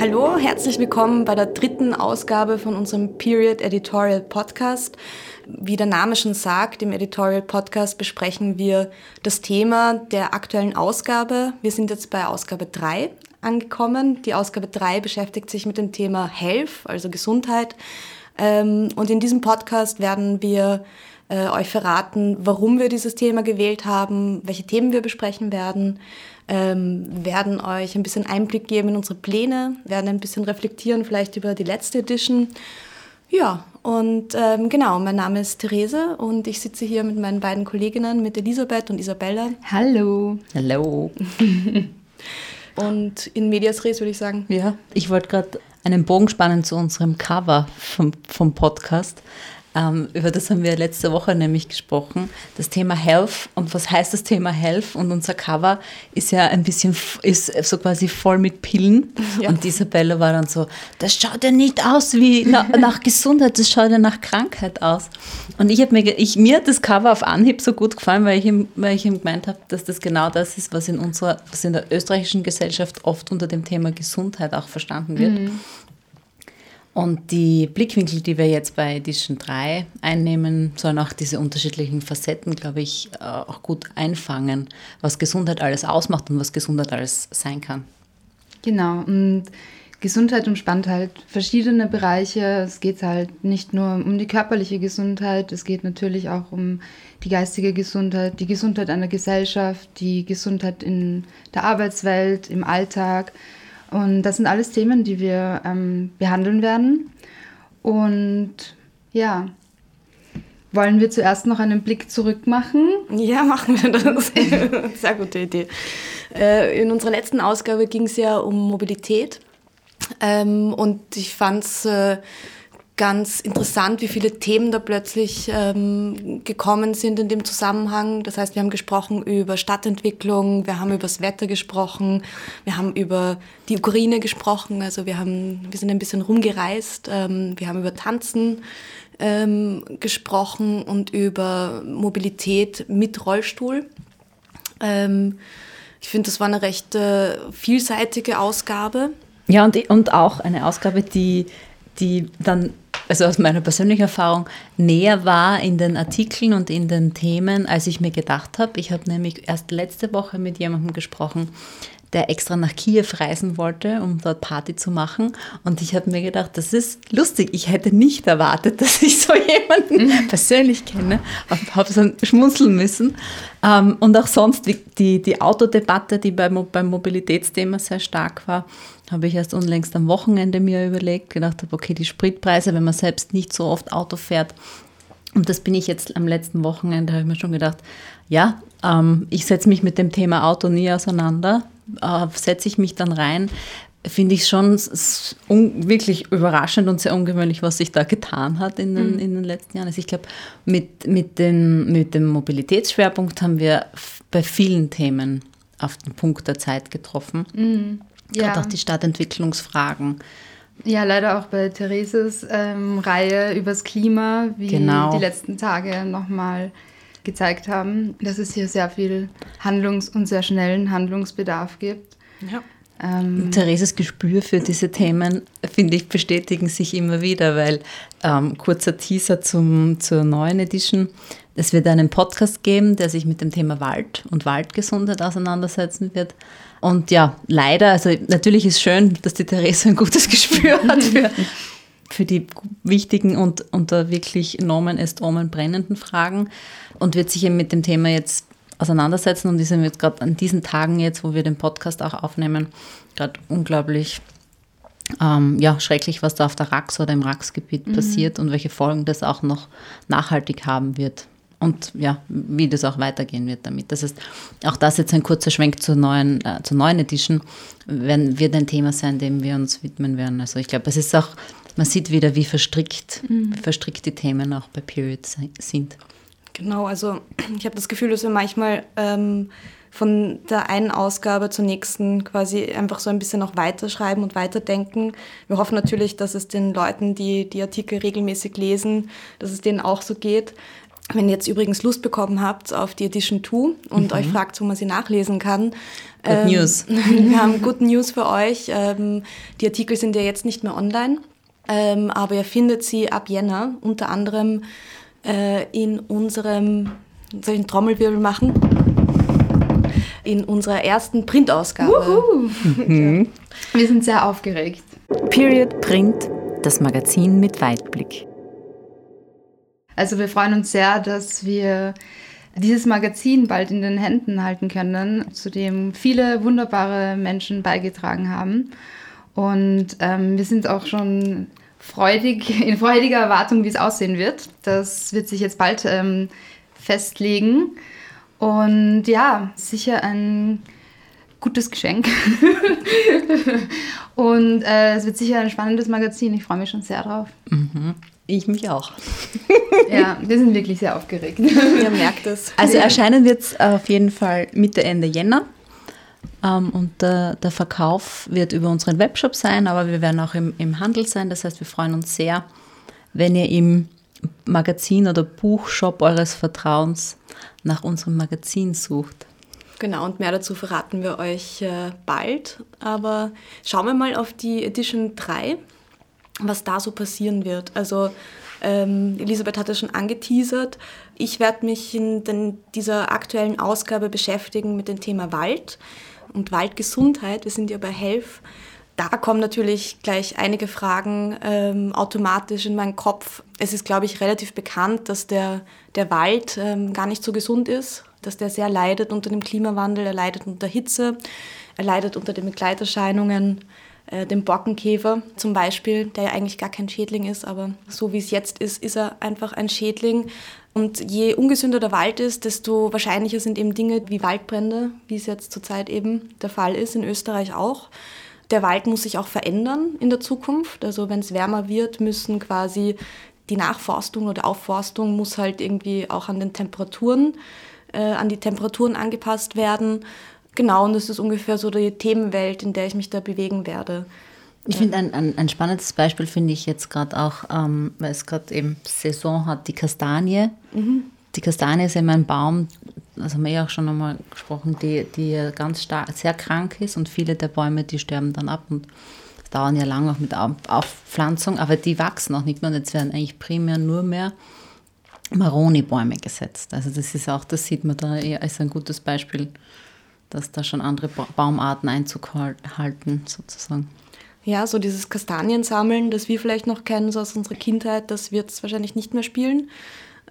Hallo, herzlich willkommen bei der dritten Ausgabe von unserem Period Editorial Podcast. Wie der Name schon sagt, im Editorial Podcast besprechen wir das Thema der aktuellen Ausgabe. Wir sind jetzt bei Ausgabe 3 angekommen. Die Ausgabe 3 beschäftigt sich mit dem Thema Health, also Gesundheit. Ähm, und in diesem Podcast werden wir äh, euch verraten, warum wir dieses Thema gewählt haben, welche Themen wir besprechen werden, ähm, werden euch ein bisschen Einblick geben in unsere Pläne, werden ein bisschen reflektieren vielleicht über die letzte Edition. Ja, und ähm, genau, mein Name ist Therese und ich sitze hier mit meinen beiden Kolleginnen, mit Elisabeth und Isabella. Hallo. Hallo. und in Medias Res würde ich sagen. Ja, ich wollte gerade einen Bogen spannen zu unserem Cover vom, vom Podcast. Ähm, über das haben wir letzte Woche nämlich gesprochen. Das Thema Health. Und was heißt das Thema Health? Und unser Cover ist ja ein bisschen, ist so quasi voll mit Pillen. Ja. Und Isabella war dann so, das schaut ja nicht aus wie na, nach Gesundheit, das schaut ja nach Krankheit aus. Und ich habe mir, ich, mir hat das Cover auf Anhieb so gut gefallen, weil ich ihm, weil ich ihm gemeint habe, dass das genau das ist, was in unserer, was in der österreichischen Gesellschaft oft unter dem Thema Gesundheit auch verstanden wird. Mhm. Und die Blickwinkel, die wir jetzt bei Edition 3 einnehmen, sollen auch diese unterschiedlichen Facetten, glaube ich, äh, auch gut einfangen, was Gesundheit alles ausmacht und was Gesundheit alles sein kann. Genau, und Gesundheit umspannt halt verschiedene Bereiche. Es geht halt nicht nur um die körperliche Gesundheit, es geht natürlich auch um die geistige Gesundheit, die Gesundheit einer Gesellschaft, die Gesundheit in der Arbeitswelt, im Alltag. Und das sind alles Themen, die wir ähm, behandeln werden. Und ja, wollen wir zuerst noch einen Blick zurück machen? Ja, machen wir das. Sehr gute Idee. Äh, in unserer letzten Ausgabe ging es ja um Mobilität. Ähm, und ich fand es äh, ganz interessant, wie viele Themen da plötzlich ähm, gekommen sind in dem Zusammenhang. Das heißt, wir haben gesprochen über Stadtentwicklung, wir haben über das Wetter gesprochen, wir haben über die Ukraine gesprochen, also wir, haben, wir sind ein bisschen rumgereist, ähm, wir haben über Tanzen ähm, gesprochen und über Mobilität mit Rollstuhl. Ähm, ich finde, das war eine recht äh, vielseitige Ausgabe. Ja, und, und auch eine Ausgabe, die, die dann also aus meiner persönlichen Erfahrung, näher war in den Artikeln und in den Themen, als ich mir gedacht habe. Ich habe nämlich erst letzte Woche mit jemandem gesprochen, der extra nach Kiew reisen wollte, um dort Party zu machen. Und ich habe mir gedacht, das ist lustig. Ich hätte nicht erwartet, dass ich so jemanden mhm. persönlich kenne. Habe so schmunzeln müssen. Ähm, und auch sonst die, die, die Autodebatte, die beim, beim Mobilitätsthema sehr stark war, habe ich erst unlängst am Wochenende mir überlegt, gedacht habe, okay, die Spritpreise, wenn man selbst nicht so oft Auto fährt, und das bin ich jetzt am letzten Wochenende, habe ich mir schon gedacht, ja, ähm, ich setze mich mit dem Thema Auto nie auseinander, äh, setze ich mich dann rein, finde ich schon wirklich überraschend und sehr ungewöhnlich, was sich da getan hat in den, mhm. in den letzten Jahren. Also ich glaube, mit, mit, mit dem Mobilitätsschwerpunkt haben wir bei vielen Themen auf den Punkt der Zeit getroffen. Mhm. Ja. Gerade auch die Stadtentwicklungsfragen. Ja, leider auch bei Thereses ähm, Reihe übers Klima, wie genau. die letzten Tage nochmal gezeigt haben, dass es hier sehr viel Handlungs- und sehr schnellen Handlungsbedarf gibt. Ja. Ähm, Thereses Gespür für diese Themen, finde ich, bestätigen sich immer wieder, weil ähm, kurzer Teaser zum, zur neuen Edition. Es wird einen Podcast geben, der sich mit dem Thema Wald und Waldgesundheit auseinandersetzen wird. Und ja, leider, also natürlich ist schön, dass die Therese ein gutes Gespür hat für, für die wichtigen und unter wirklich Nomen est Omen brennenden Fragen und wird sich eben mit dem Thema jetzt auseinandersetzen und ist jetzt gerade an diesen Tagen jetzt, wo wir den Podcast auch aufnehmen, gerade unglaublich ähm, ja, schrecklich, was da auf der Rax oder im Rax-Gebiet mhm. passiert und welche Folgen das auch noch nachhaltig haben wird und ja, wie das auch weitergehen wird damit. Das heißt, auch das jetzt ein kurzer Schwenk zur neuen, äh, zur neuen Edition, werden, wird ein Thema sein, dem wir uns widmen werden. Also ich glaube, es ist auch, man sieht wieder, wie verstrickt, mhm. wie verstrickt die Themen auch bei Period sind. Genau, also ich habe das Gefühl, dass wir manchmal ähm, von der einen Ausgabe zur nächsten quasi einfach so ein bisschen noch weiterschreiben und weiterdenken. Wir hoffen natürlich, dass es den Leuten, die die Artikel regelmäßig lesen, dass es denen auch so geht. Wenn ihr jetzt übrigens Lust bekommen habt auf die Edition 2 und mhm. euch fragt, wo man sie nachlesen kann. Good ähm, News. Wir haben Good News für euch. Ähm, die Artikel sind ja jetzt nicht mehr online, ähm, aber ihr findet sie ab Jänner unter anderem äh, in unserem, soll ich einen Trommelwirbel machen? In unserer ersten Printausgabe. Mhm. Wir sind sehr aufgeregt. Period Print, das Magazin mit Weitblick. Also wir freuen uns sehr, dass wir dieses Magazin bald in den Händen halten können, zu dem viele wunderbare Menschen beigetragen haben. Und ähm, wir sind auch schon freudig, in freudiger Erwartung, wie es aussehen wird. Das wird sich jetzt bald ähm, festlegen. Und ja, sicher ein gutes Geschenk. Und äh, es wird sicher ein spannendes Magazin. Ich freue mich schon sehr drauf. Mhm. Ich mich auch. ja, wir sind wirklich sehr aufgeregt. Ihr merkt es. Also erscheinen wird es auf jeden Fall Mitte, Ende Jänner. Ähm, und der, der, Verkauf wird über unseren Webshop sein, aber wir werden auch im, im Handel sein. Das heißt, wir freuen uns sehr, wenn ihr im Magazin oder Buchshop eures Vertrauens nach unserem Magazin sucht. Genau, und mehr dazu verraten wir euch äh, bald. Aber schauen wir mal auf die Edition 3 was da so passieren wird. Also ähm, Elisabeth hat es schon angeteasert. Ich werde mich in den, dieser aktuellen Ausgabe beschäftigen mit dem Thema Wald und Waldgesundheit. Wir sind ja bei Health. Da kommen natürlich gleich einige Fragen ähm, automatisch in meinen Kopf. Es ist, glaube ich, relativ bekannt, dass der, der Wald ähm, gar nicht so gesund ist, dass der sehr leidet unter dem Klimawandel, er leidet unter Hitze, er leidet unter den Begleiterscheinungen äh, dem Borkenkäfer zum Beispiel, der ja eigentlich gar kein Schädling ist, aber so wie es jetzt ist, ist er einfach ein Schädling. Und je ungesünder der Wald ist, desto wahrscheinlicher sind eben Dinge wie Waldbrände, wie es jetzt zurzeit eben der Fall ist, in Österreich auch. Der Wald muss sich auch verändern in der Zukunft. Also wenn es wärmer wird, müssen quasi die Nachforstung oder Aufforstung muss halt irgendwie auch an den Temperaturen, äh, an die Temperaturen angepasst werden. Genau, und das ist ungefähr so die Themenwelt, in der ich mich da bewegen werde. Ich finde ein, ein, ein, spannendes Beispiel finde ich jetzt gerade auch, ähm, weil es gerade eben Saison hat, die Kastanie. Mhm. Die Kastanie ist eben ein Baum, das haben wir ja auch schon einmal gesprochen, die, die ganz stark, sehr krank ist und viele der Bäume, die sterben dann ab und es dauern ja lange auch mit Aufpflanzung, aber die wachsen auch nicht mehr und jetzt werden eigentlich primär nur mehr Maroni-Bäume gesetzt. Also das ist auch, das sieht man da eher als ein gutes Beispiel dass da schon andere Baumarten Einzug halten, sozusagen. Ja, so dieses Kastaniensammeln, das wir vielleicht noch kennen, so aus unserer Kindheit, das wird es wahrscheinlich nicht mehr spielen.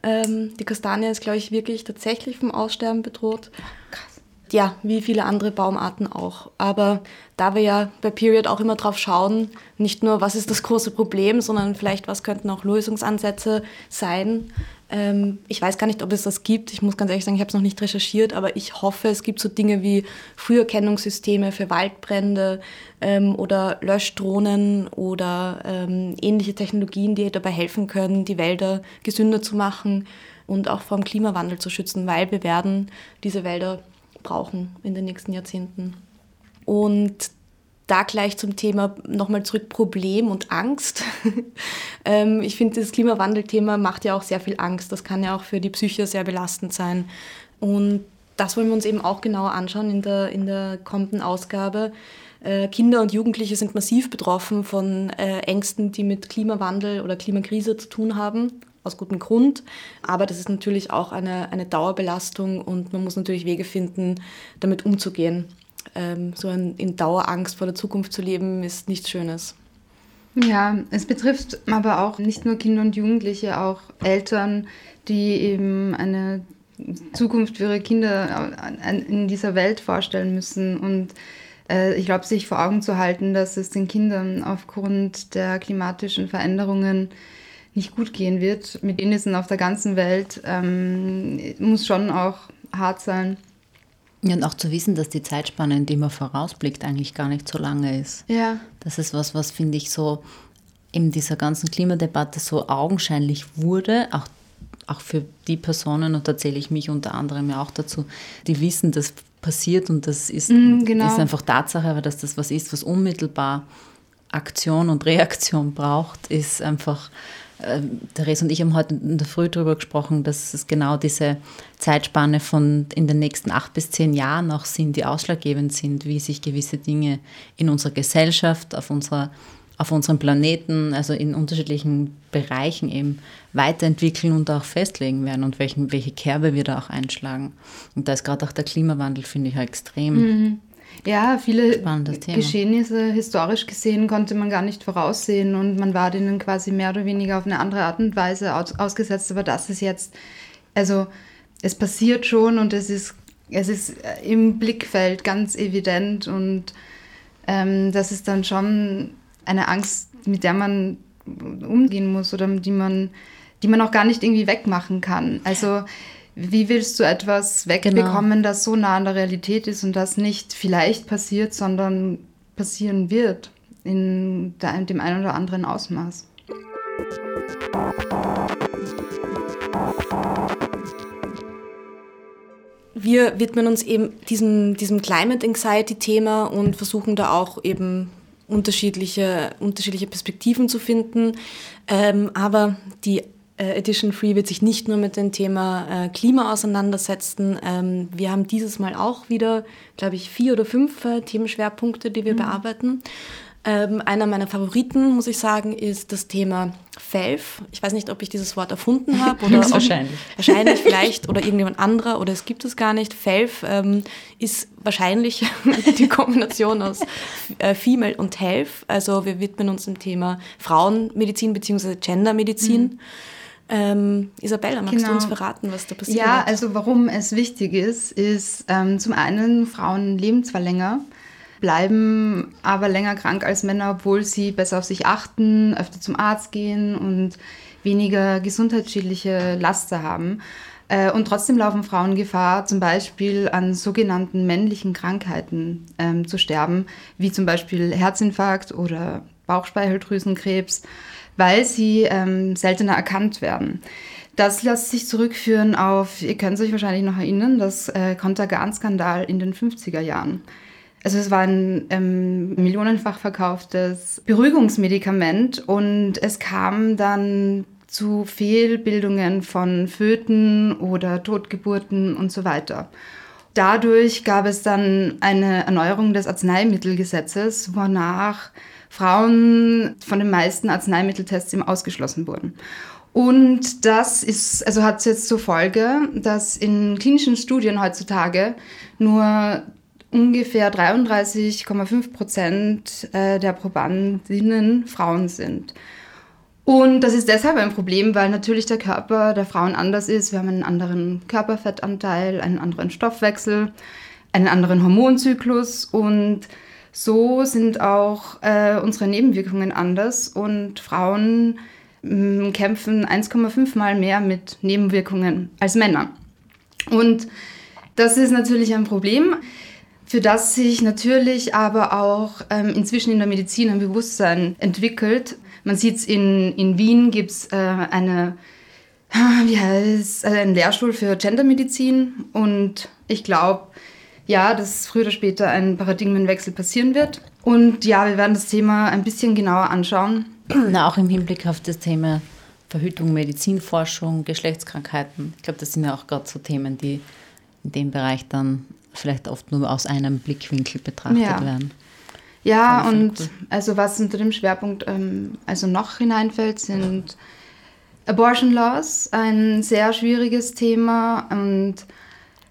Ähm, die Kastanie ist, glaube ich, wirklich tatsächlich vom Aussterben bedroht. Krass. Ja, wie viele andere Baumarten auch. Aber da wir ja bei Period auch immer drauf schauen, nicht nur, was ist das große Problem, sondern vielleicht, was könnten auch Lösungsansätze sein, ähm, ich weiß gar nicht, ob es das gibt. Ich muss ganz ehrlich sagen, ich habe es noch nicht recherchiert, aber ich hoffe, es gibt so Dinge wie Früherkennungssysteme für Waldbrände ähm, oder Löschdrohnen oder ähm, ähnliche Technologien, die dabei helfen können, die Wälder gesünder zu machen und auch vom Klimawandel zu schützen, weil wir werden diese Wälder brauchen in den nächsten Jahrzehnten. Und da gleich zum Thema nochmal zurück Problem und Angst. ähm, ich finde, das Klimawandelthema macht ja auch sehr viel Angst. Das kann ja auch für die Psyche sehr belastend sein. Und das wollen wir uns eben auch genauer anschauen in der, in der kommenden Ausgabe. Äh, Kinder und Jugendliche sind massiv betroffen von äh, Ängsten, die mit Klimawandel oder Klimakrise zu tun haben, aus gutem Grund. Aber das ist natürlich auch eine, eine Dauerbelastung und man muss natürlich Wege finden, damit umzugehen ähm, so in, in Dauerangst vor der Zukunft zu leben, ist nichts Schönes. Ja, es betrifft aber auch nicht nur Kinder und Jugendliche, auch Eltern, die eben eine Zukunft für ihre Kinder in dieser Welt vorstellen müssen. Und äh, ich glaube, sich vor Augen zu halten, dass es den Kindern aufgrund der klimatischen Veränderungen nicht gut gehen wird, mit denen auf der ganzen Welt, ähm, muss schon auch hart sein. Ja, und auch zu wissen, dass die Zeitspanne, in die man vorausblickt, eigentlich gar nicht so lange ist. Ja. Das ist was, was finde ich so in dieser ganzen Klimadebatte so augenscheinlich wurde, auch, auch für die Personen, und da zähle ich mich unter anderem ja auch dazu, die wissen, dass passiert und das ist, Mm, genau. ist einfach Tatsache, aber dass das was ist, was unmittelbar Aktion und Reaktion braucht, ist einfach, äh, Therese und ich haben heute in der Früh darüber gesprochen, dass es genau diese Zeitspanne von in den nächsten acht bis zehn Jahren auch sind, die ausschlaggebend sind, wie sich gewisse Dinge in unserer Gesellschaft, auf unserer auf unserem Planeten, also in unterschiedlichen Bereichen eben weiterentwickeln und auch festlegen werden und welchen, welche Kerbe wir da auch einschlagen. Und da ist gerade auch der Klimawandel, finde ich, extrem. Ja, viele. Geschehnisse historisch gesehen konnte man gar nicht voraussehen und man war denen quasi mehr oder weniger auf eine andere Art und Weise aus, ausgesetzt. Aber das ist jetzt, also es passiert schon und es ist, es ist äh, im Blickfeld ganz evident und ähm, das ist dann schon eine Angst, mit der man umgehen muss oder die man, die man auch gar nicht irgendwie wegmachen kann. Also wie willst du etwas wegbekommen, das so nah an der Realität ist und das nicht vielleicht passiert, sondern passieren wird in dem einen oder anderen Ausmaß? Wir widmen uns eben diesem, diesem Climate Anxiety-Thema und versuchen da auch eben unterschiedliche, unterschiedliche Perspektiven zu finden. Ähm, aber die Edition Free wird sich nicht nur mit dem Thema äh, Klima auseinandersetzen. Ähm, wir haben dieses Mal auch wieder, glaube ich, vier oder fünf äh, Themenschwerpunkte, die wir bearbeiten. Ähm, einer meiner Favoriten, muss ich sagen, ist das Thema FELF. Ich weiß nicht, ob ich dieses Wort erfunden habe oder ob, Höchstwahrscheinlich. wahrscheinlich vielleicht oder irgendjemand anderer oder es gibt es gar nicht. FELF ähm, ist wahrscheinlich die Kombination aus äh, Female und Health. Also wir widmen uns dem Thema Frauenmedizin bzw. Gendermedizin. Ähm, Isabella, magst Genau. du uns verraten, was da passiert? Ja, also warum es wichtig ist, ist ähm, zum einen, Frauen leben zwar länger, bleiben aber länger krank als Männer, obwohl sie besser auf sich achten, öfter zum Arzt gehen und weniger gesundheitsschädliche Laster haben. Äh, Und trotzdem laufen Frauen Gefahr, zum Beispiel an sogenannten männlichen Krankheiten ähm, zu sterben, wie zum Beispiel Herzinfarkt oder Bauchspeicheldrüsenkrebs, weil sie ähm, seltener erkannt werden. Das lässt sich zurückführen auf, ihr könnt euch wahrscheinlich noch erinnern, das äh, Contergan-Skandal in den 50er Jahren. Also es war ein ähm, millionenfach verkauftes Beruhigungsmedikament und es kam dann zu Fehlbildungen von Föten oder Totgeburten und so weiter. Dadurch gab es dann eine Erneuerung des Arzneimittelgesetzes, wonach Frauen von den meisten Arzneimitteltests eben ausgeschlossen wurden. Und das ist, also hat jetzt zur Folge, dass in klinischen Studien heutzutage nur ungefähr 33,5 Prozent äh, der Probandinnen Frauen sind. Und das ist deshalb ein Problem, weil natürlich der Körper der Frauen anders ist. Wir haben einen anderen Körperfettanteil, einen anderen Stoffwechsel, einen anderen Hormonzyklus und so sind auch äh, unsere Nebenwirkungen anders und Frauen mh, kämpfen 1,5 mal mehr mit Nebenwirkungen als Männer. Und das ist natürlich ein Problem, für das sich natürlich aber auch ähm, inzwischen in der Medizin ein Bewusstsein entwickelt. Man sieht es in, in Wien, gibt es äh, eine, wie also einen Lehrstuhl für Gendermedizin und ich glaube, ja, dass früher oder später ein Paradigmenwechsel passieren wird. Und ja, wir werden das Thema ein bisschen genauer anschauen. Na, auch im Hinblick auf das Thema Verhütung, Medizinforschung, Geschlechtskrankheiten. Ich glaube, das sind ja auch gerade so Themen, die in dem Bereich dann vielleicht oft nur aus einem Blickwinkel betrachtet Ja. werden. Ja, und cool. also was unter dem Schwerpunkt ähm, also noch hineinfällt, sind Abortion Laws, ein sehr schwieriges Thema und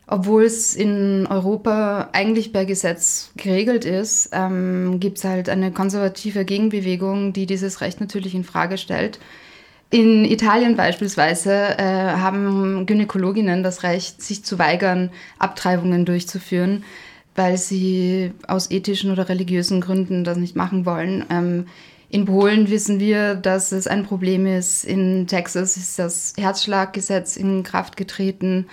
obwohl es in Europa eigentlich per Gesetz geregelt ist, ähm, gibt es halt eine konservative Gegenbewegung, die dieses Recht natürlich in Frage stellt. In Italien beispielsweise äh, haben Gynäkologinnen das Recht, sich zu weigern, Abtreibungen durchzuführen, weil sie aus ethischen oder religiösen Gründen das nicht machen wollen. Ähm, in Polen wissen wir, dass es ein Problem ist. In Texas ist das Herzschlaggesetz in Kraft getreten.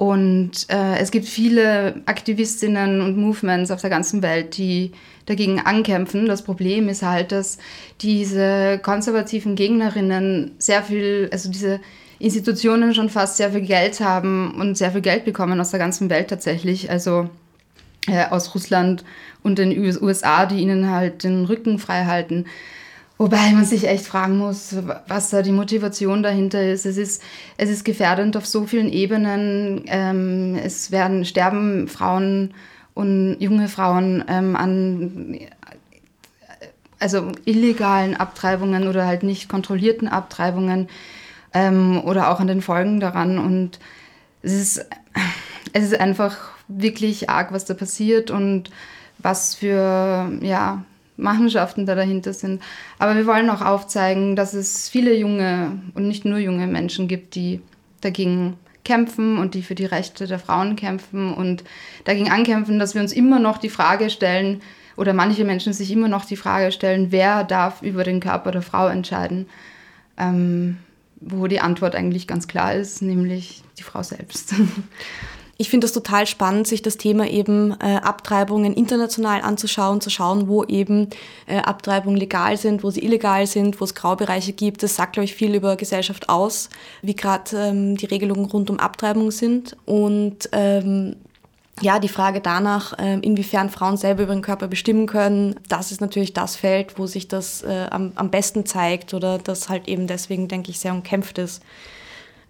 Und äh, es gibt viele Aktivistinnen und Movements auf der ganzen Welt, die dagegen ankämpfen. Das Problem ist halt, dass diese konservativen Gegnerinnen sehr viel, also diese Institutionen schon fast sehr viel Geld haben und sehr viel Geld bekommen aus der ganzen Welt tatsächlich. Also äh, aus Russland und den USA, die ihnen halt den Rücken frei halten. Wobei man sich echt fragen muss, was da die Motivation dahinter ist. Es ist, es ist gefährdend auf so vielen Ebenen. Ähm, es werden sterben Frauen und junge Frauen ähm, an also illegalen Abtreibungen oder halt nicht kontrollierten Abtreibungen ähm, oder auch an den Folgen daran. Und es ist, es ist einfach wirklich arg, was da passiert und was für ja, Machenschaften da dahinter sind. Aber wir wollen auch aufzeigen, dass es viele junge und nicht nur junge Menschen gibt, die dagegen kämpfen und die für die Rechte der Frauen kämpfen und dagegen ankämpfen, dass wir uns immer noch die Frage stellen, oder manche Menschen sich immer noch die Frage stellen, wer darf über den Körper der Frau entscheiden, ähm, wo die Antwort eigentlich ganz klar ist, nämlich die Frau selbst. Ich finde es total spannend, sich das Thema eben äh, Abtreibungen international anzuschauen, zu schauen, wo eben äh, Abtreibungen legal sind, wo sie illegal sind, wo es Graubereiche gibt. Das sagt, glaube ich, viel über Gesellschaft aus, wie gerade ähm, die Regelungen rund um Abtreibung sind. Und ähm, ja, die Frage danach, äh, inwiefern Frauen selber über ihren Körper bestimmen können, das ist natürlich das Feld, wo sich das äh, am, am besten zeigt oder das halt eben deswegen, denke ich, sehr umkämpft ist.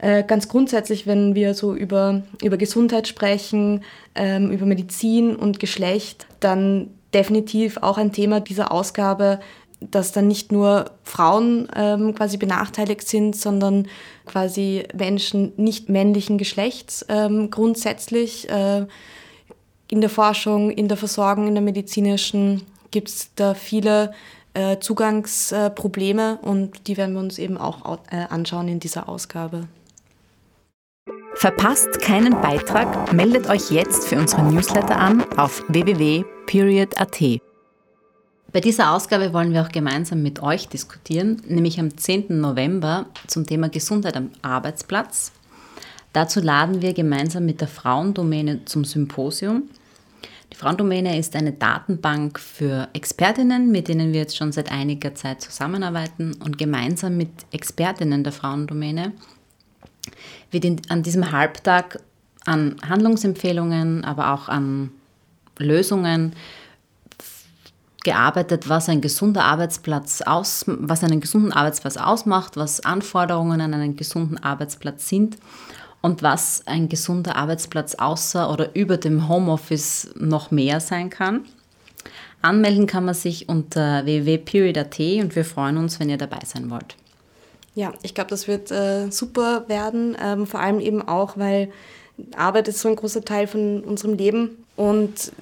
Äh, ganz grundsätzlich, wenn wir so über, über Gesundheit sprechen, ähm, über Medizin und Geschlecht, dann definitiv auch ein Thema dieser Ausgabe, dass dann nicht nur Frauen ähm, quasi benachteiligt sind, sondern quasi Menschen nicht männlichen Geschlechts ähm, grundsätzlich. Äh, in der Forschung, in der Versorgung, in der medizinischen gibt es da viele äh, Zugangsprobleme und die werden wir uns eben auch äh, anschauen in dieser Ausgabe. Verpasst keinen Beitrag, meldet euch jetzt für unseren Newsletter an auf www.period.at. Bei dieser Ausgabe wollen wir auch gemeinsam mit euch diskutieren, nämlich am 10. November zum Thema Gesundheit am Arbeitsplatz. Dazu laden wir gemeinsam mit der Frauendomäne zum Symposium. Die Frauendomäne ist eine Datenbank für Expertinnen, mit denen wir jetzt schon seit einiger Zeit zusammenarbeiten und gemeinsam mit Expertinnen der Frauendomäne wird in, an diesem Halbtag an Handlungsempfehlungen, aber auch an Lösungen gearbeitet, was ein gesunder Arbeitsplatz aus, was einen gesunden Arbeitsplatz ausmacht, was Anforderungen an einen gesunden Arbeitsplatz sind und was ein gesunder Arbeitsplatz außer oder über dem Homeoffice noch mehr sein kann. Anmelden kann man sich unter www.period.at und wir freuen uns, wenn ihr dabei sein wollt. Ja, ich glaube, das wird äh, super werden, ähm, vor allem eben auch, weil Arbeit ist so ein großer Teil von unserem Leben und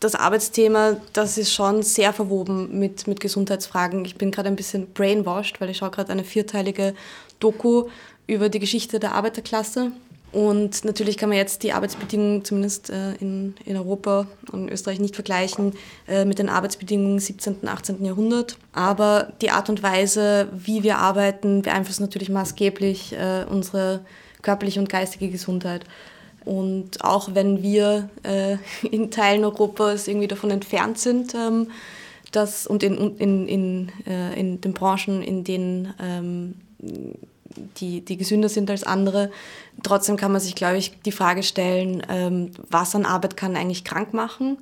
das Arbeitsthema, das ist schon sehr verwoben mit, mit Gesundheitsfragen. Ich bin gerade ein bisschen brainwashed, weil ich schaue gerade eine vierteilige Doku über die Geschichte der Arbeiterklasse. Und natürlich kann man jetzt die Arbeitsbedingungen zumindest äh, in, in Europa und Österreich nicht vergleichen äh, mit den Arbeitsbedingungen im 17. und 18. Jahrhundert. Aber die Art und Weise, wie wir arbeiten, beeinflusst natürlich maßgeblich äh, unsere körperliche und geistige Gesundheit. Und auch wenn wir in Teilen Europas irgendwie davon entfernt sind, ähm, dass, und in, in, in, in den Branchen, in denen ähm, die, die gesünder sind als andere. Trotzdem kann man sich, glaube ich, die Frage stellen, ähm, was an Arbeit kann eigentlich krank machen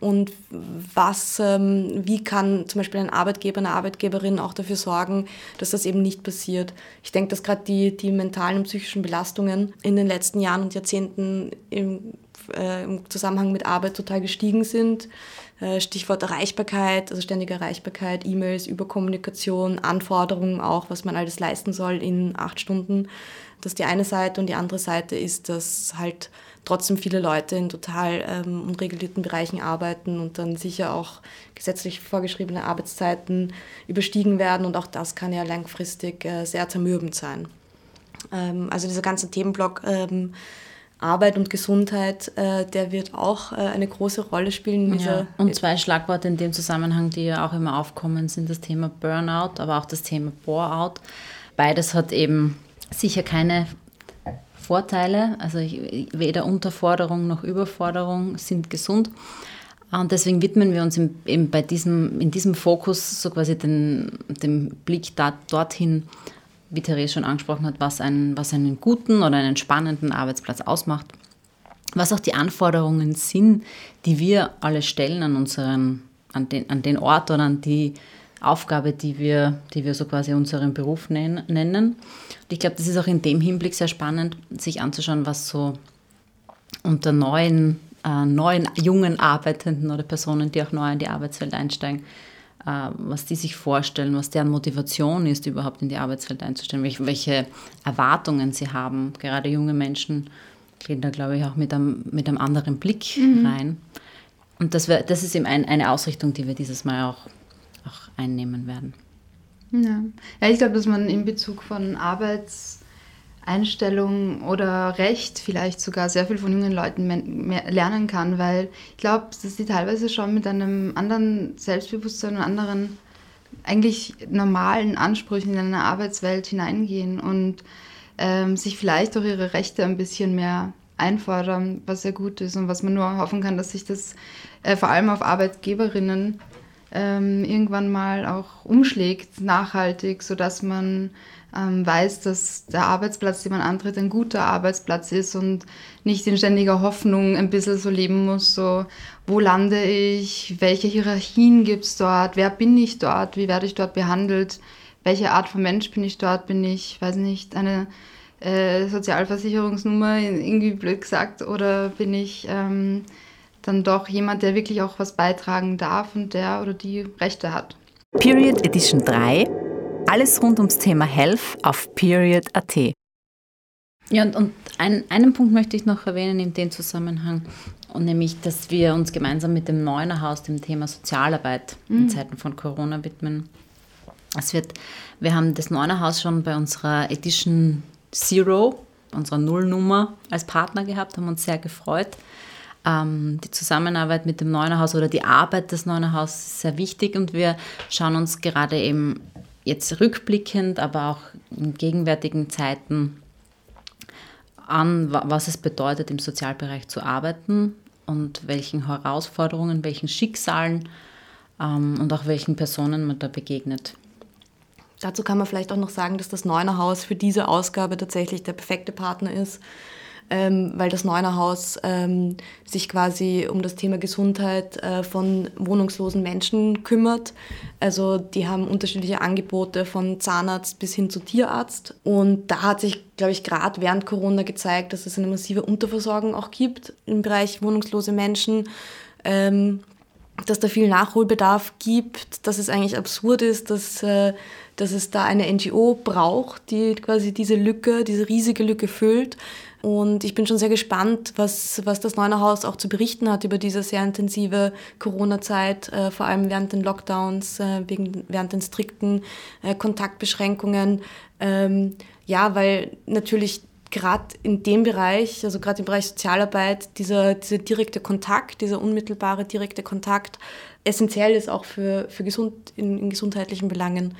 und was, ähm, wie kann zum Beispiel ein Arbeitgeber, eine Arbeitgeberin auch dafür sorgen, dass das eben nicht passiert. Ich denke, dass gerade die, die mentalen und psychischen Belastungen in den letzten Jahren und Jahrzehnten im, äh, im Zusammenhang mit Arbeit total gestiegen sind. Äh, Stichwort Erreichbarkeit, also ständige Erreichbarkeit, E-Mails, Überkommunikation, Anforderungen auch, was man alles leisten soll in acht Stunden. Das ist die eine Seite und die andere Seite ist, dass halt trotzdem viele Leute in total ähm, unregulierten Bereichen arbeiten und dann sicher auch gesetzlich vorgeschriebene Arbeitszeiten überstiegen werden und auch das kann ja langfristig äh, sehr zermürbend sein. Ähm, also dieser ganze Themenblock ähm, Arbeit und Gesundheit, äh, der wird auch äh, eine große Rolle spielen. Ja. Und zwei Schlagworte in dem Zusammenhang, die ja auch immer aufkommen, sind das Thema Burnout, aber auch das Thema Boreout. Beides hat eben sicher keine Vorteile, also weder Unterforderung noch Überforderung sind gesund. Und deswegen widmen wir uns eben bei diesem, in diesem Fokus so quasi den, dem Blick da, dorthin, wie Therese schon angesprochen hat, was einen, was einen guten oder einen spannenden Arbeitsplatz ausmacht. was auch die Anforderungen sind, die wir alle stellen an unseren, an den, an den Ort oder an die Aufgabe, die wir, die wir so quasi unseren Beruf nennen. Und ich glaube, das ist auch in dem Hinblick sehr spannend, sich anzuschauen, was so unter neuen, äh, neuen jungen Arbeitenden oder Personen, die auch neu in die Arbeitswelt einsteigen, was die sich vorstellen, was deren Motivation ist, überhaupt in die Arbeitswelt einzusteigen, welche, Erwartungen sie haben. Gerade junge Menschen gehen da, glaube ich, auch mit einem, mit einem anderen Blick mhm. rein. Und das, wär, das ist eben ein, eine Ausrichtung, die wir dieses Mal auch, auch einnehmen werden. Ja, ja ich glaube, dass man in Bezug von Arbeitseinstellung oder Recht vielleicht sogar sehr viel von jungen Leuten lernen kann, weil ich glaube, dass sie teilweise schon mit einem anderen Selbstbewusstsein und anderen eigentlich normalen Ansprüchen in eine Arbeitswelt hineingehen und ähm, sich vielleicht durch ihre Rechte ein bisschen mehr einfordern, was sehr gut ist und was man nur hoffen kann, dass sich das äh, vor allem auf Arbeitgeberinnen ähm, irgendwann mal auch umschlägt, nachhaltig, sodass man weiß, dass der Arbeitsplatz, den man antritt, ein guter Arbeitsplatz ist und nicht in ständiger Hoffnung ein bisschen so leben muss, so wo lande ich, welche Hierarchien gibt es dort, wer bin ich dort, wie werde ich dort behandelt, welche Art von Mensch bin ich dort, bin ich, weiß nicht, eine äh, Sozialversicherungsnummer, irgendwie blöd gesagt, oder bin ich ähm, dann doch jemand, der wirklich auch was beitragen darf und der oder die Rechte hat. Period Edition 3. Alles rund ums Thema Health auf period.at. Ja, und, und ein, einen Punkt möchte ich noch erwähnen in dem Zusammenhang, und nämlich, dass wir uns gemeinsam mit dem Neuner Haus dem Thema Sozialarbeit mhm. in Zeiten von Corona widmen. Es wird, wir haben das Neuner Haus schon bei unserer Edition Zero, unserer Nullnummer, als Partner gehabt, haben uns sehr gefreut. Ähm, die Zusammenarbeit mit dem Neunerhaus oder die Arbeit des Neunerhaus ist sehr wichtig und wir schauen uns gerade eben jetzt rückblickend, aber auch in gegenwärtigen Zeiten an, was es bedeutet, im Sozialbereich zu arbeiten und welchen Herausforderungen, welchen Schicksalen ähm, und auch welchen Personen man da begegnet. Dazu kann man vielleicht auch noch sagen, dass das Neuner Haus für diese Ausgabe tatsächlich der perfekte Partner ist, ähm, weil das Neuner Haus ähm, sich quasi um das Thema Gesundheit äh, von wohnungslosen Menschen kümmert. Also die haben unterschiedliche Angebote von Zahnarzt bis hin zu Tierarzt. Und da hat sich, glaube ich, gerade während Corona gezeigt, dass es eine massive Unterversorgung auch gibt im Bereich wohnungslose Menschen. Ähm, dass da viel Nachholbedarf gibt, dass es eigentlich absurd ist, dass, äh, dass es da eine NGO braucht, die quasi diese Lücke, diese riesige Lücke füllt. Und ich bin schon sehr gespannt, was, was das Neuner Haus auch zu berichten hat über diese sehr intensive Corona-Zeit, äh, vor allem während den Lockdowns, äh, wegen, während den strikten äh, Kontaktbeschränkungen. Ähm, ja, weil natürlich gerade in dem Bereich, also gerade im Bereich Sozialarbeit, dieser, dieser direkte Kontakt, dieser unmittelbare direkte Kontakt essentiell ist auch für, für gesund, in, in gesundheitlichen Belangen.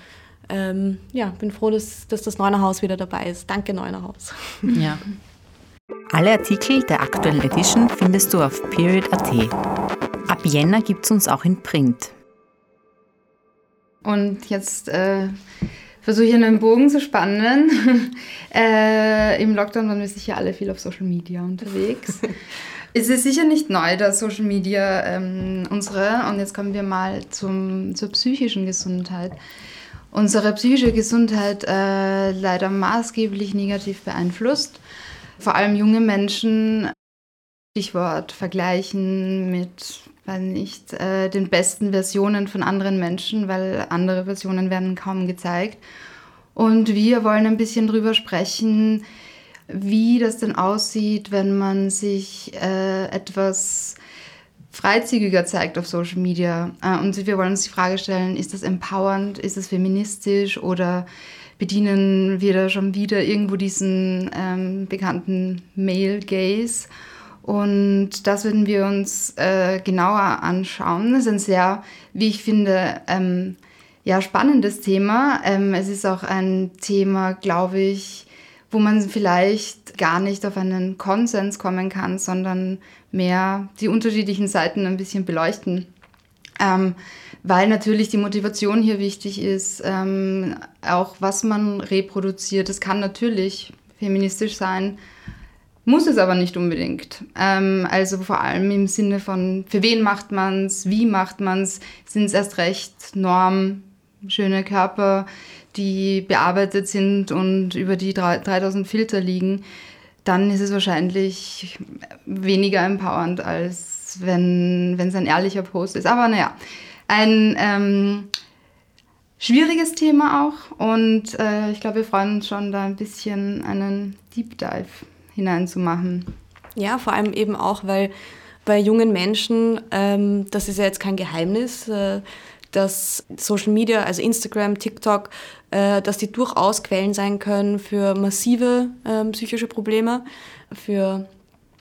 Ähm, ja, bin froh, dass, dass das Neuner Haus wieder dabei ist. Danke, Neuner Haus. Ja. Alle Artikel der aktuellen Edition findest du auf period.at. Ab Jänner gibt es uns auch in Print. Und jetzt äh, versuche ich einen Bogen zu spannen. äh, Im Lockdown waren wir sicher alle viel auf Social Media unterwegs. es ist sicher nicht neu, dass Social Media ähm, unsere, und jetzt kommen wir mal zum, zur psychischen Gesundheit, unsere psychische Gesundheit äh, leider maßgeblich negativ beeinflusst. Vor allem junge Menschen, Stichwort vergleichen mit weiß nicht, äh, den besten Versionen von anderen Menschen, weil andere Versionen werden kaum gezeigt. Und wir wollen ein bisschen drüber sprechen, wie das denn aussieht, wenn man sich äh, etwas freizügiger zeigt auf Social Media. Äh, und wir wollen uns die Frage stellen, ist das empowernd, ist das feministisch oder bedienen wir da schon wieder irgendwo diesen ähm, bekannten Male Gaze? Und das würden wir uns äh, genauer anschauen. Das ist ein sehr, wie ich finde, ähm, ja, spannendes Thema. Ähm, es ist auch ein Thema, glaube ich, wo man vielleicht gar nicht auf einen Konsens kommen kann, sondern mehr die unterschiedlichen Seiten ein bisschen beleuchten. Ähm, weil natürlich die Motivation hier wichtig ist, ähm, auch was man reproduziert. Es kann natürlich feministisch sein, Muss es aber nicht unbedingt. Ähm, also vor allem im Sinne von, für wen macht man es, wie macht man es, sind es erst recht Norm, schöne Körper, die bearbeitet sind und über die 3000 Filter liegen, dann ist es wahrscheinlich weniger empowernd, als wenn es ein ehrlicher Post ist. Aber naja, ein ähm, schwieriges Thema auch und äh, ich glaube, wir freuen uns schon, da ein bisschen einen Deep Dive hineinzumachen. Ja, vor allem eben auch, weil bei jungen Menschen, ähm, das ist ja jetzt kein Geheimnis, äh, dass Social Media, also Instagram, TikTok, äh, dass die durchaus Quellen sein können für massive äh, psychische Probleme, für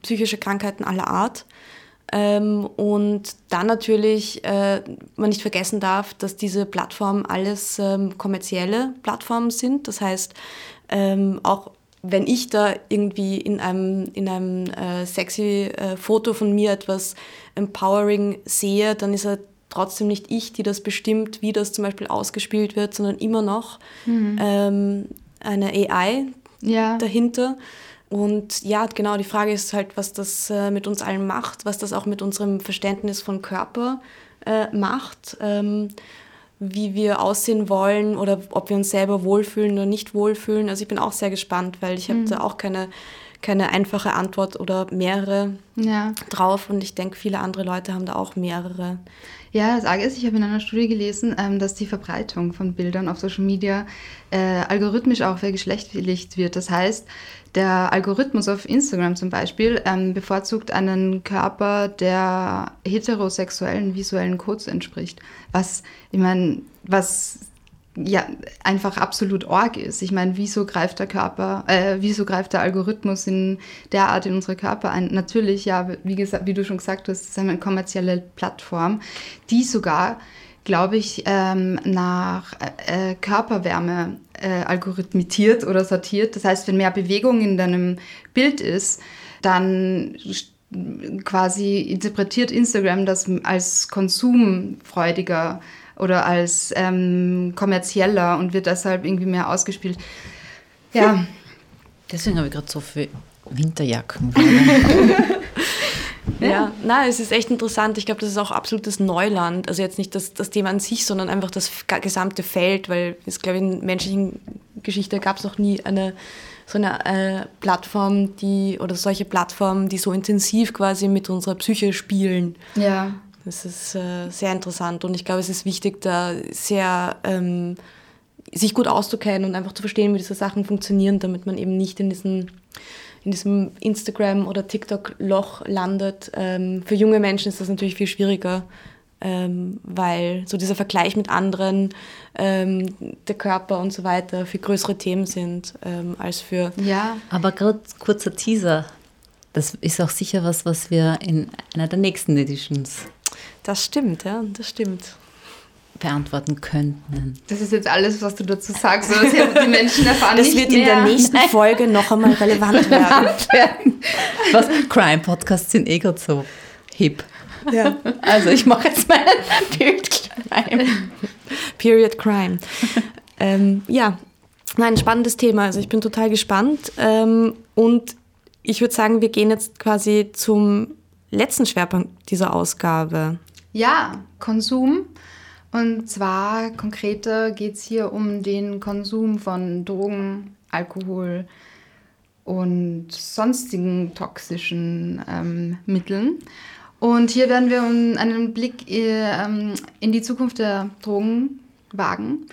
psychische Krankheiten aller Art. Ähm, und dann natürlich äh, man nicht vergessen darf, dass diese Plattformen alles ähm, kommerzielle Plattformen sind. Das heißt, ähm, auch wenn ich da irgendwie in einem, in einem äh, sexy äh, Foto von mir etwas empowering sehe, dann ist er trotzdem nicht ich, die das bestimmt, wie das zum Beispiel ausgespielt wird, sondern immer noch mhm. ähm, eine AI ja. dahinter. Und ja, genau, die Frage ist halt, was das äh, mit uns allen macht, was das auch mit unserem Verständnis von Körper äh, macht. Ähm, wie wir aussehen wollen oder ob wir uns selber wohlfühlen oder nicht wohlfühlen. Also ich bin auch sehr gespannt, weil ich mhm. habe da auch keine, keine einfache Antwort oder mehrere ja. drauf und ich denke, viele andere Leute haben da auch mehrere. Ja, das Arge ist, ich habe in einer Studie gelesen, ähm, dass die Verbreitung von Bildern auf Social Media äh, algorithmisch auch vergeschlechtlicht wird. Das heißt, der Algorithmus auf Instagram zum Beispiel ähm, bevorzugt einen Körper, der heterosexuellen visuellen Codes entspricht. Was, ich meine, was ja einfach absolut org ist. Ich meine, wieso greift der Körper, äh, wieso greift der Algorithmus in der Art in unsere Körper ein? Natürlich, ja, wie gesagt, wie du schon gesagt hast, ist eine kommerzielle Plattform, die sogar glaube ich, ähm, nach äh, äh, Körperwärme äh, algorithmitiert oder sortiert. Das heißt, wenn mehr Bewegung in deinem Bild ist, dann quasi interpretiert Instagram das als konsumfreudiger oder als ähm, kommerzieller und wird deshalb irgendwie mehr ausgespielt. Ja. Deswegen habe ich gerade so viel Winterjacken. Ja, ja. na, es ist echt interessant. Ich glaube, das ist auch absolutes Neuland. Also jetzt nicht das, das Thema an sich, sondern einfach das gesamte Feld, weil es, glaube ich, in menschlichen Geschichte gab es noch nie eine so eine äh, Plattform, die oder solche Plattformen, die so intensiv quasi mit unserer Psyche spielen. Ja. Das ist äh, sehr interessant und ich glaube, es ist wichtig, da sehr ähm, sich gut auszukennen und einfach zu verstehen, wie diese Sachen funktionieren, damit man eben nicht in diesen in diesem Instagram- oder TikTok-Loch landet. Ähm, für junge Menschen ist das natürlich viel schwieriger, ähm, weil so dieser Vergleich mit anderen, ähm, der Körper und so weiter viel größere Themen sind ähm, als für. Ja, aber gerade kurzer Teaser. Das ist auch sicher was, was wir in einer der nächsten Editions. Das stimmt, ja, das stimmt beantworten könnten. Das ist jetzt alles, was du dazu sagst, oder die Menschen erfahren Das wird mehr. in der nächsten Folge noch einmal relevant werden. was? Crime-Podcasts sind eh gerade so hip. Ja. Also ich mache jetzt meinen Period Crime. Period Crime. ähm, ja, nein, spannendes Thema. Also ich bin total gespannt. Ähm, und ich würde sagen, wir gehen jetzt quasi zum letzten Schwerpunkt dieser Ausgabe. Ja, Konsum. Und zwar konkreter geht es hier um den Konsum von Drogen, Alkohol und sonstigen toxischen ähm, Mitteln. Und hier werden wir einen Blick ähm, in die Zukunft der Drogen wagen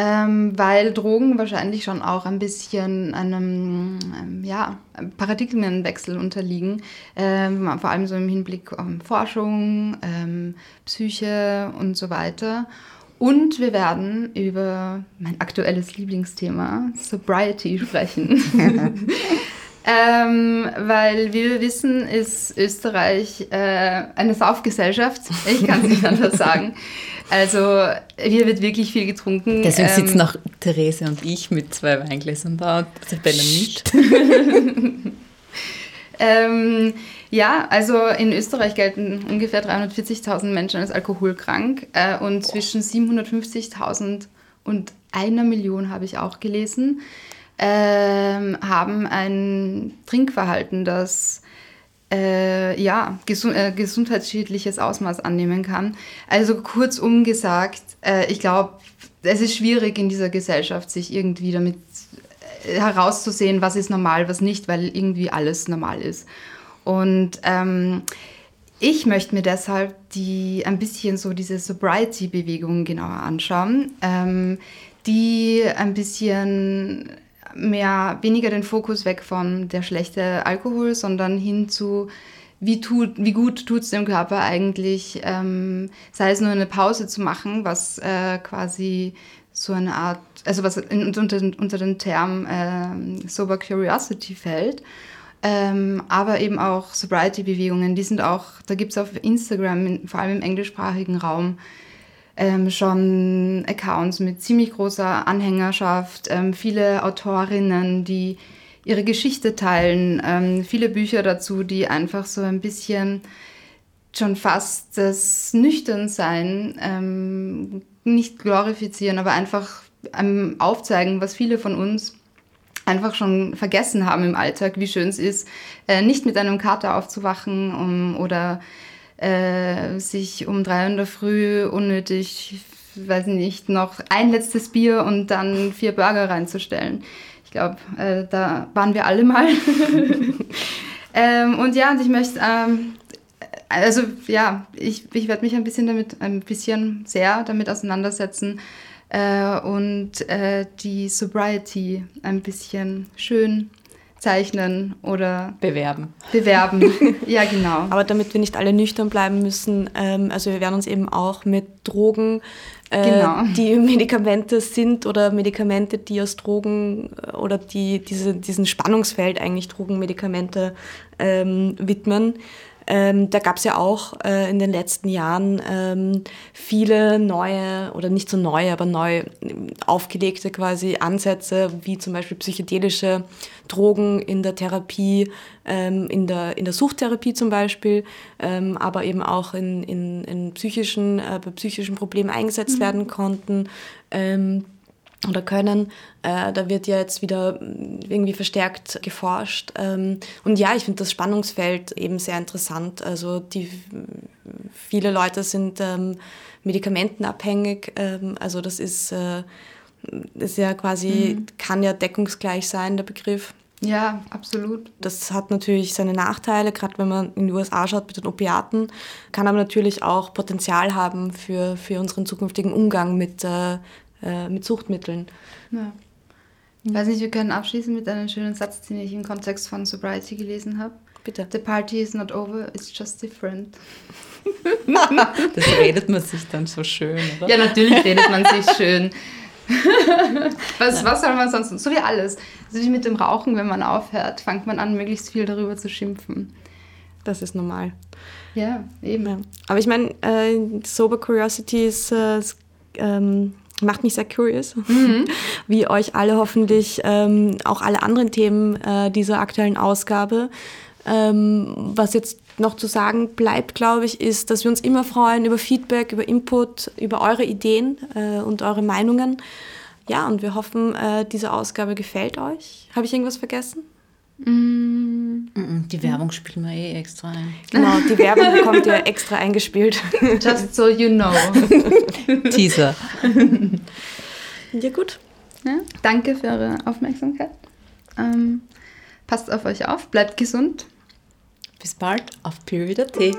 ähm, weil Drogen wahrscheinlich schon auch ein bisschen einem ähm, ja, Paradigmenwechsel unterliegen, ähm, vor allem so im Hinblick auf Forschung, ähm, Psyche und so weiter. Und wir werden über mein aktuelles Lieblingsthema, Sobriety, sprechen. Ähm, weil, wie wir wissen, ist Österreich äh, eine Saufgesellschaft. Ich kann es nicht anders sagen. Also hier wird wirklich viel getrunken. Deswegen ähm, sitzen auch Therese und ich mit zwei Weingläsern da und Isabella nicht. ähm, ja, also in Österreich gelten ungefähr 340.000 Menschen als alkoholkrank äh, und zwischen 750.000 und einer Million habe ich auch gelesen ähm, haben ein Trinkverhalten, das äh, ja, gesu äh, gesundheitsschädliches Ausmaß annehmen kann. Also kurzum gesagt, äh, ich glaube, es ist schwierig in dieser Gesellschaft, sich irgendwie damit äh, herauszusehen, was ist normal, was nicht, weil irgendwie alles normal ist. Und ähm, ich möchte mir deshalb die ein bisschen so diese Sobriety-Bewegung genauer anschauen, ähm, die ein bisschen mehr, weniger den Fokus weg von der schlechte Alkohol, sondern hin zu, wie, tut, wie gut tut es dem Körper eigentlich, ähm, sei es nur eine Pause zu machen, was äh, quasi so eine Art, also was in, unter, unter den Term äh, Sober Curiosity fällt. Ähm, aber eben auch Sobriety-Bewegungen, die sind auch, da gibt es auf Instagram, vor allem im englischsprachigen Raum, ähm, schon Accounts mit ziemlich großer Anhängerschaft, ähm, viele Autorinnen, die ihre Geschichte teilen, ähm, viele Bücher dazu, die einfach so ein bisschen schon fast das Nüchternsein ähm, nicht glorifizieren, aber einfach ähm, aufzeigen, was viele von uns einfach schon vergessen haben im Alltag, wie schön es ist, äh, nicht mit einem Kater aufzuwachen um, oder äh, sich um drei in der Früh unnötig, weiß nicht, noch ein letztes Bier und dann vier Burger reinzustellen. Ich glaube, äh, da waren wir alle mal. ähm, und ja, und ich möchte, ähm, also ja, ich, ich werde mich ein bisschen damit, ein bisschen sehr damit auseinandersetzen äh, und äh, die Sobriety ein bisschen schön zeichnen oder bewerben. Bewerben, ja genau. Aber damit wir nicht alle nüchtern bleiben müssen, ähm, also wir werden uns eben auch mit Drogen, äh, genau. die Medikamente sind oder Medikamente, die aus Drogen äh, oder die diese, diesen Spannungsfeld eigentlich Drogenmedikamente ähm, widmen. Ähm, da gab es ja auch äh, in den letzten Jahren ähm, viele neue oder nicht so neue, aber neu aufgelegte quasi Ansätze, wie zum Beispiel psychedelische Drogen in der Therapie, ähm, in, der, in der Suchttherapie zum Beispiel, ähm, aber eben auch in, in, in psychischen, äh, bei psychischen Problemen eingesetzt mhm. werden konnten. Ähm, oder können. Äh, da wird ja jetzt wieder irgendwie verstärkt geforscht. Ähm, und ja, ich finde das Spannungsfeld eben sehr interessant. Also die, viele Leute sind ähm, medikamentenabhängig. Ähm, also das ist, äh, ist ja quasi, mhm. kann ja deckungsgleich sein, der Begriff. Ja, absolut. Das hat natürlich seine Nachteile, gerade wenn man in die USA schaut mit den Opiaten, kann aber natürlich auch Potenzial haben für, für unseren zukünftigen Umgang mit, äh, äh, mit Suchtmitteln. Ja. Ich weiß nicht, wir können abschließen mit einem schönen Satz, den ich im Kontext von Sobriety gelesen habe. Bitte. The party is not over, it's just different. das redet man sich dann so schön, oder? Ja, natürlich redet man sich schön. was, was soll man sonst? So wie alles. So wie mit dem Rauchen, wenn man aufhört, fängt man an, möglichst viel darüber zu schimpfen. Das ist normal. Ja, eben. Ja. Aber ich meine, äh, Sober Curiosity ist, äh, ähm, macht mich sehr curious, mhm. wie euch alle hoffentlich ähm, auch alle anderen Themen äh, dieser aktuellen Ausgabe. Ähm, was jetzt noch zu sagen bleibt, glaube ich, ist, dass wir uns immer freuen über Feedback, über Input, über eure Ideen äh, und eure Meinungen. Ja, und wir hoffen, äh, diese Ausgabe gefällt euch. Habe ich irgendwas vergessen? Mm. Die Werbung spielen wir eh extra ein. Genau, die Werbung bekommt ihr extra eingespielt. Just so you know. Teaser. Ja, gut. Ja, danke für eure Aufmerksamkeit. Ähm, passt auf euch auf, bleibt gesund. Bis bald auf Period.at.